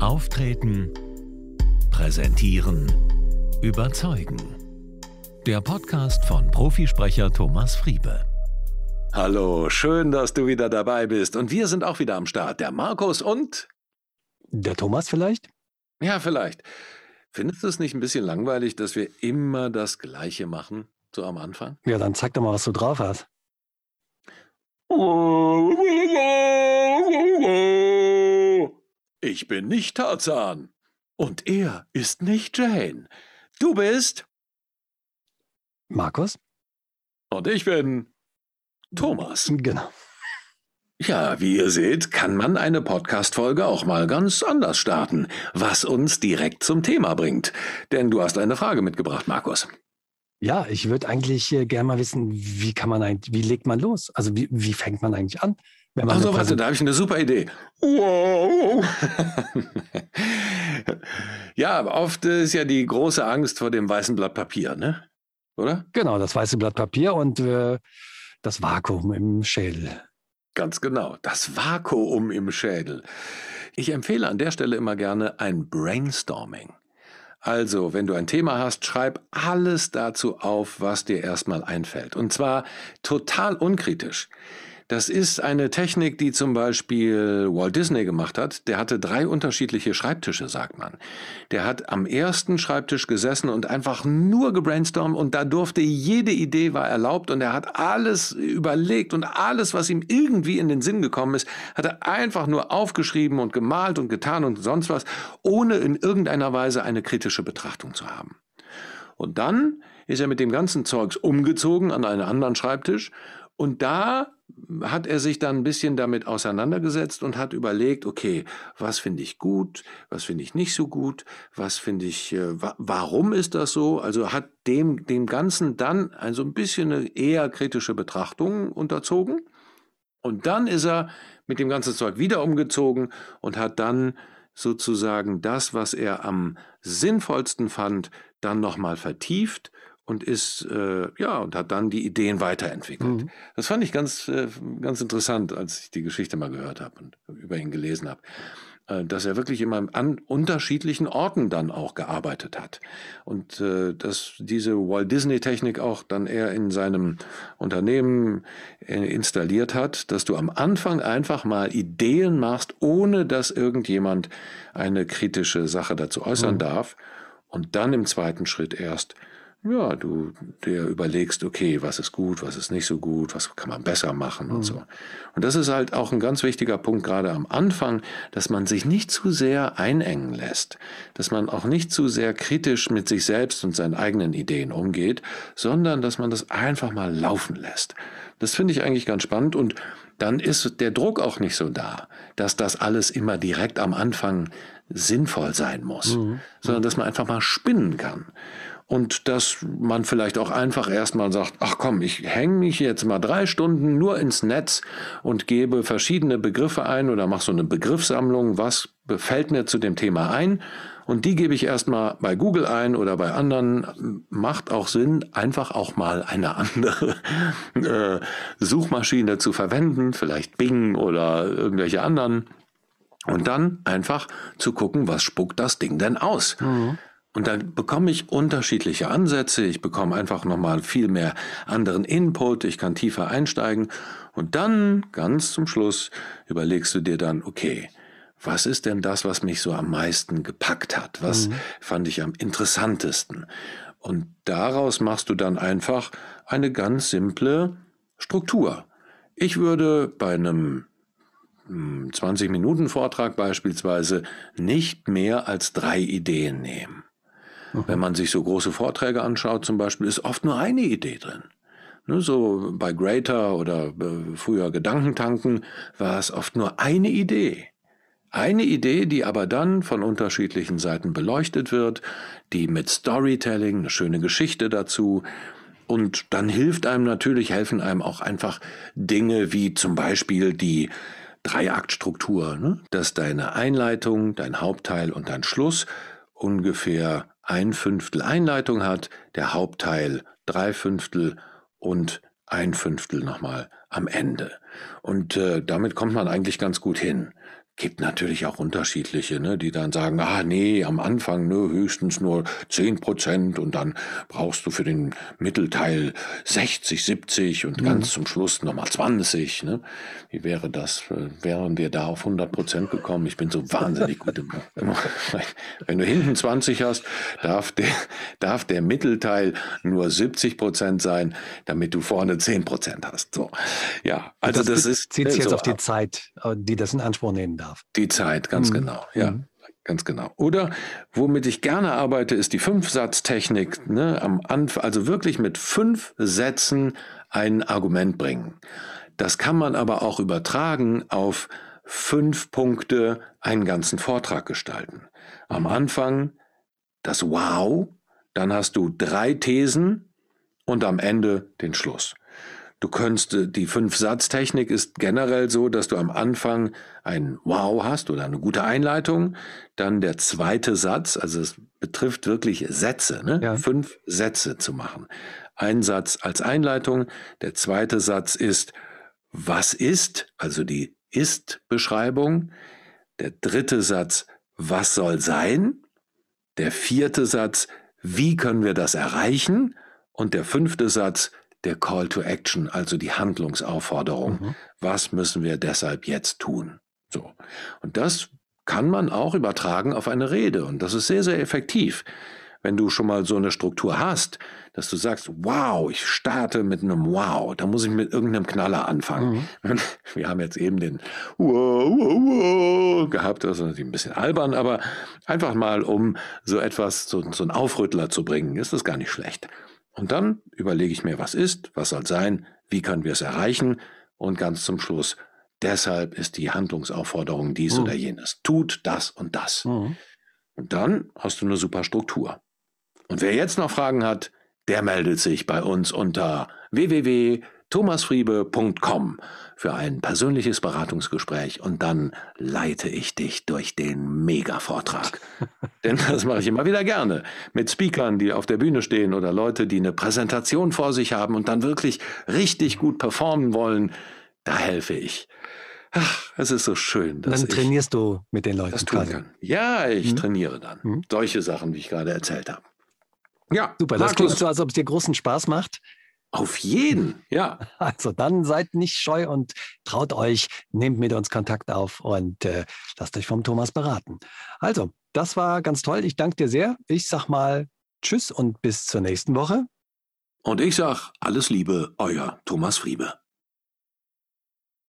Auftreten, präsentieren, überzeugen. Der Podcast von Profisprecher Thomas Friebe. Hallo, schön, dass du wieder dabei bist. Und wir sind auch wieder am Start. Der Markus und. Der Thomas vielleicht? Ja, vielleicht. Findest du es nicht ein bisschen langweilig, dass wir immer das Gleiche machen, so am Anfang? Ja, dann zeig doch mal, was du drauf hast. Ich bin nicht Tarzan. Und er ist nicht Jane. Du bist. Markus? Und ich bin. Thomas. Genau. Ja, wie ihr seht, kann man eine Podcast-Folge auch mal ganz anders starten, was uns direkt zum Thema bringt. Denn du hast eine Frage mitgebracht, Markus. Ja, ich würde eigentlich äh, gerne mal wissen, wie kann man eigentlich, wie legt man los? Also wie, wie fängt man eigentlich an? Also warte, da habe ich eine super Idee. Wow. ja, oft ist ja die große Angst vor dem weißen Blatt Papier, ne? Oder? Genau, das weiße Blatt Papier und äh, das Vakuum im Schädel. Ganz genau, das Vakuum im Schädel. Ich empfehle an der Stelle immer gerne ein Brainstorming. Also, wenn du ein Thema hast, schreib alles dazu auf, was dir erstmal einfällt. Und zwar total unkritisch. Das ist eine Technik, die zum Beispiel Walt Disney gemacht hat. Der hatte drei unterschiedliche Schreibtische, sagt man. Der hat am ersten Schreibtisch gesessen und einfach nur gebrainstormt und da durfte jede Idee war erlaubt und er hat alles überlegt und alles, was ihm irgendwie in den Sinn gekommen ist, hat er einfach nur aufgeschrieben und gemalt und getan und sonst was, ohne in irgendeiner Weise eine kritische Betrachtung zu haben. Und dann ist er mit dem ganzen Zeugs umgezogen an einen anderen Schreibtisch und da hat er sich dann ein bisschen damit auseinandergesetzt und hat überlegt, okay, was finde ich gut, was finde ich nicht so gut, was finde ich, äh, wa warum ist das so? Also hat dem, dem Ganzen dann also ein bisschen eine eher kritische Betrachtung unterzogen. Und dann ist er mit dem ganzen Zeug wieder umgezogen und hat dann sozusagen das, was er am sinnvollsten fand, dann nochmal vertieft und ist äh, ja und hat dann die Ideen weiterentwickelt. Mhm. Das fand ich ganz äh, ganz interessant, als ich die Geschichte mal gehört habe und über ihn gelesen habe, äh, dass er wirklich immer an unterschiedlichen Orten dann auch gearbeitet hat und äh, dass diese Walt Disney Technik auch dann eher in seinem Unternehmen äh, installiert hat, dass du am Anfang einfach mal Ideen machst, ohne dass irgendjemand eine kritische Sache dazu äußern mhm. darf und dann im zweiten Schritt erst ja, du dir überlegst, okay, was ist gut, was ist nicht so gut, was kann man besser machen und mhm. so. Und das ist halt auch ein ganz wichtiger Punkt, gerade am Anfang, dass man sich nicht zu sehr einengen lässt, dass man auch nicht zu sehr kritisch mit sich selbst und seinen eigenen Ideen umgeht, sondern dass man das einfach mal laufen lässt. Das finde ich eigentlich ganz spannend und dann ist der Druck auch nicht so da, dass das alles immer direkt am Anfang sinnvoll sein muss, mhm. sondern dass man einfach mal spinnen kann und dass man vielleicht auch einfach erstmal sagt, ach komm, ich hänge mich jetzt mal drei Stunden nur ins Netz und gebe verschiedene Begriffe ein oder mache so eine Begriffssammlung, was fällt mir zu dem Thema ein und die gebe ich erstmal bei Google ein oder bei anderen. Macht auch Sinn, einfach auch mal eine andere äh, Suchmaschine zu verwenden, vielleicht Bing oder irgendwelche anderen. Und dann einfach zu gucken, was spuckt das Ding denn aus? Mhm. Und dann bekomme ich unterschiedliche Ansätze, ich bekomme einfach nochmal viel mehr anderen Input, ich kann tiefer einsteigen und dann ganz zum Schluss überlegst du dir dann, okay, was ist denn das, was mich so am meisten gepackt hat? Was mhm. fand ich am interessantesten? Und daraus machst du dann einfach eine ganz simple Struktur. Ich würde bei einem 20-Minuten-Vortrag hm, beispielsweise nicht mehr als drei Ideen nehmen. Wenn man sich so große Vorträge anschaut, zum Beispiel, ist oft nur eine Idee drin. Ne, so bei Greater oder äh, früher Gedankentanken war es oft nur eine Idee. Eine Idee, die aber dann von unterschiedlichen Seiten beleuchtet wird, die mit Storytelling, eine schöne Geschichte dazu, und dann hilft einem natürlich, helfen einem auch einfach Dinge wie zum Beispiel die Dreiaktstruktur, ne? dass deine Einleitung, dein Hauptteil und dein Schluss ungefähr ein Fünftel Einleitung hat, der Hauptteil drei Fünftel und ein Fünftel nochmal am Ende. Und äh, damit kommt man eigentlich ganz gut hin. Gibt natürlich auch unterschiedliche, ne, die dann sagen, ah nee, am Anfang ne, höchstens nur 10 Prozent und dann brauchst du für den Mittelteil 60, 70 und mhm. ganz zum Schluss nochmal 20. Ne? Wie wäre das? Wären wir da auf 100 Prozent gekommen? Ich bin so wahnsinnig gut im, im Wenn du hinten 20 hast, darf der, darf der Mittelteil nur 70 Prozent sein, damit du vorne 10 Prozent hast. So. Ja, also das, das ist. Zieht sich jetzt so auf die Zeit, äh, die das in Anspruch nehmen darf darf. Die Zeit, ganz mhm. genau, ja. Mhm. Ganz genau. Oder womit ich gerne arbeite, ist die Fünfsatztechnik. Ne, am Anfang, also wirklich mit fünf Sätzen ein Argument bringen. Das kann man aber auch übertragen auf fünf Punkte einen ganzen Vortrag gestalten. Am Anfang das Wow, dann hast du drei Thesen und am Ende den Schluss. Du könntest, äh, die Fünf-Satz-Technik ist generell so, dass du am Anfang ein Wow hast oder eine gute Einleitung, dann der zweite Satz, also es betrifft wirklich Sätze, ne? Ja. fünf Sätze zu machen. Ein Satz als Einleitung, der zweite Satz ist, was ist, also die Ist-Beschreibung, der dritte Satz, was soll sein, der vierte Satz, wie können wir das erreichen und der fünfte Satz, der Call to Action, also die Handlungsaufforderung. Mhm. Was müssen wir deshalb jetzt tun? So. Und das kann man auch übertragen auf eine Rede. Und das ist sehr, sehr effektiv. Wenn du schon mal so eine Struktur hast, dass du sagst, wow, ich starte mit einem Wow, da muss ich mit irgendeinem Knaller anfangen. Mhm. Wir haben jetzt eben den Wow, wow, wow gehabt, das ist natürlich ein bisschen albern, aber einfach mal, um so etwas, so, so einen Aufrüttler zu bringen, ist das gar nicht schlecht. Und dann überlege ich mir, was ist, was soll sein, wie können wir es erreichen und ganz zum Schluss, deshalb ist die Handlungsaufforderung dies mhm. oder jenes. Tut das und das. Mhm. Und dann hast du eine super Struktur. Und wer jetzt noch Fragen hat, der meldet sich bei uns unter www thomasfriebe.com für ein persönliches Beratungsgespräch und dann leite ich dich durch den Mega-Vortrag. Denn das mache ich immer wieder gerne. Mit Speakern, die auf der Bühne stehen oder Leute, die eine Präsentation vor sich haben und dann wirklich richtig gut performen wollen. Da helfe ich. Ach, es ist so schön. Dass dann trainierst ich du mit den Leuten. Das tun kann. Ja, ich hm? trainiere dann. Hm? Solche Sachen, wie ich gerade erzählt habe. Ja, super. Das klingt so, als ob es dir großen Spaß macht. Auf jeden, ja. Also dann seid nicht scheu und traut euch, nehmt mit uns Kontakt auf und äh, lasst euch vom Thomas beraten. Also, das war ganz toll. Ich danke dir sehr. Ich sag mal Tschüss und bis zur nächsten Woche. Und ich sag alles Liebe, euer Thomas Friebe.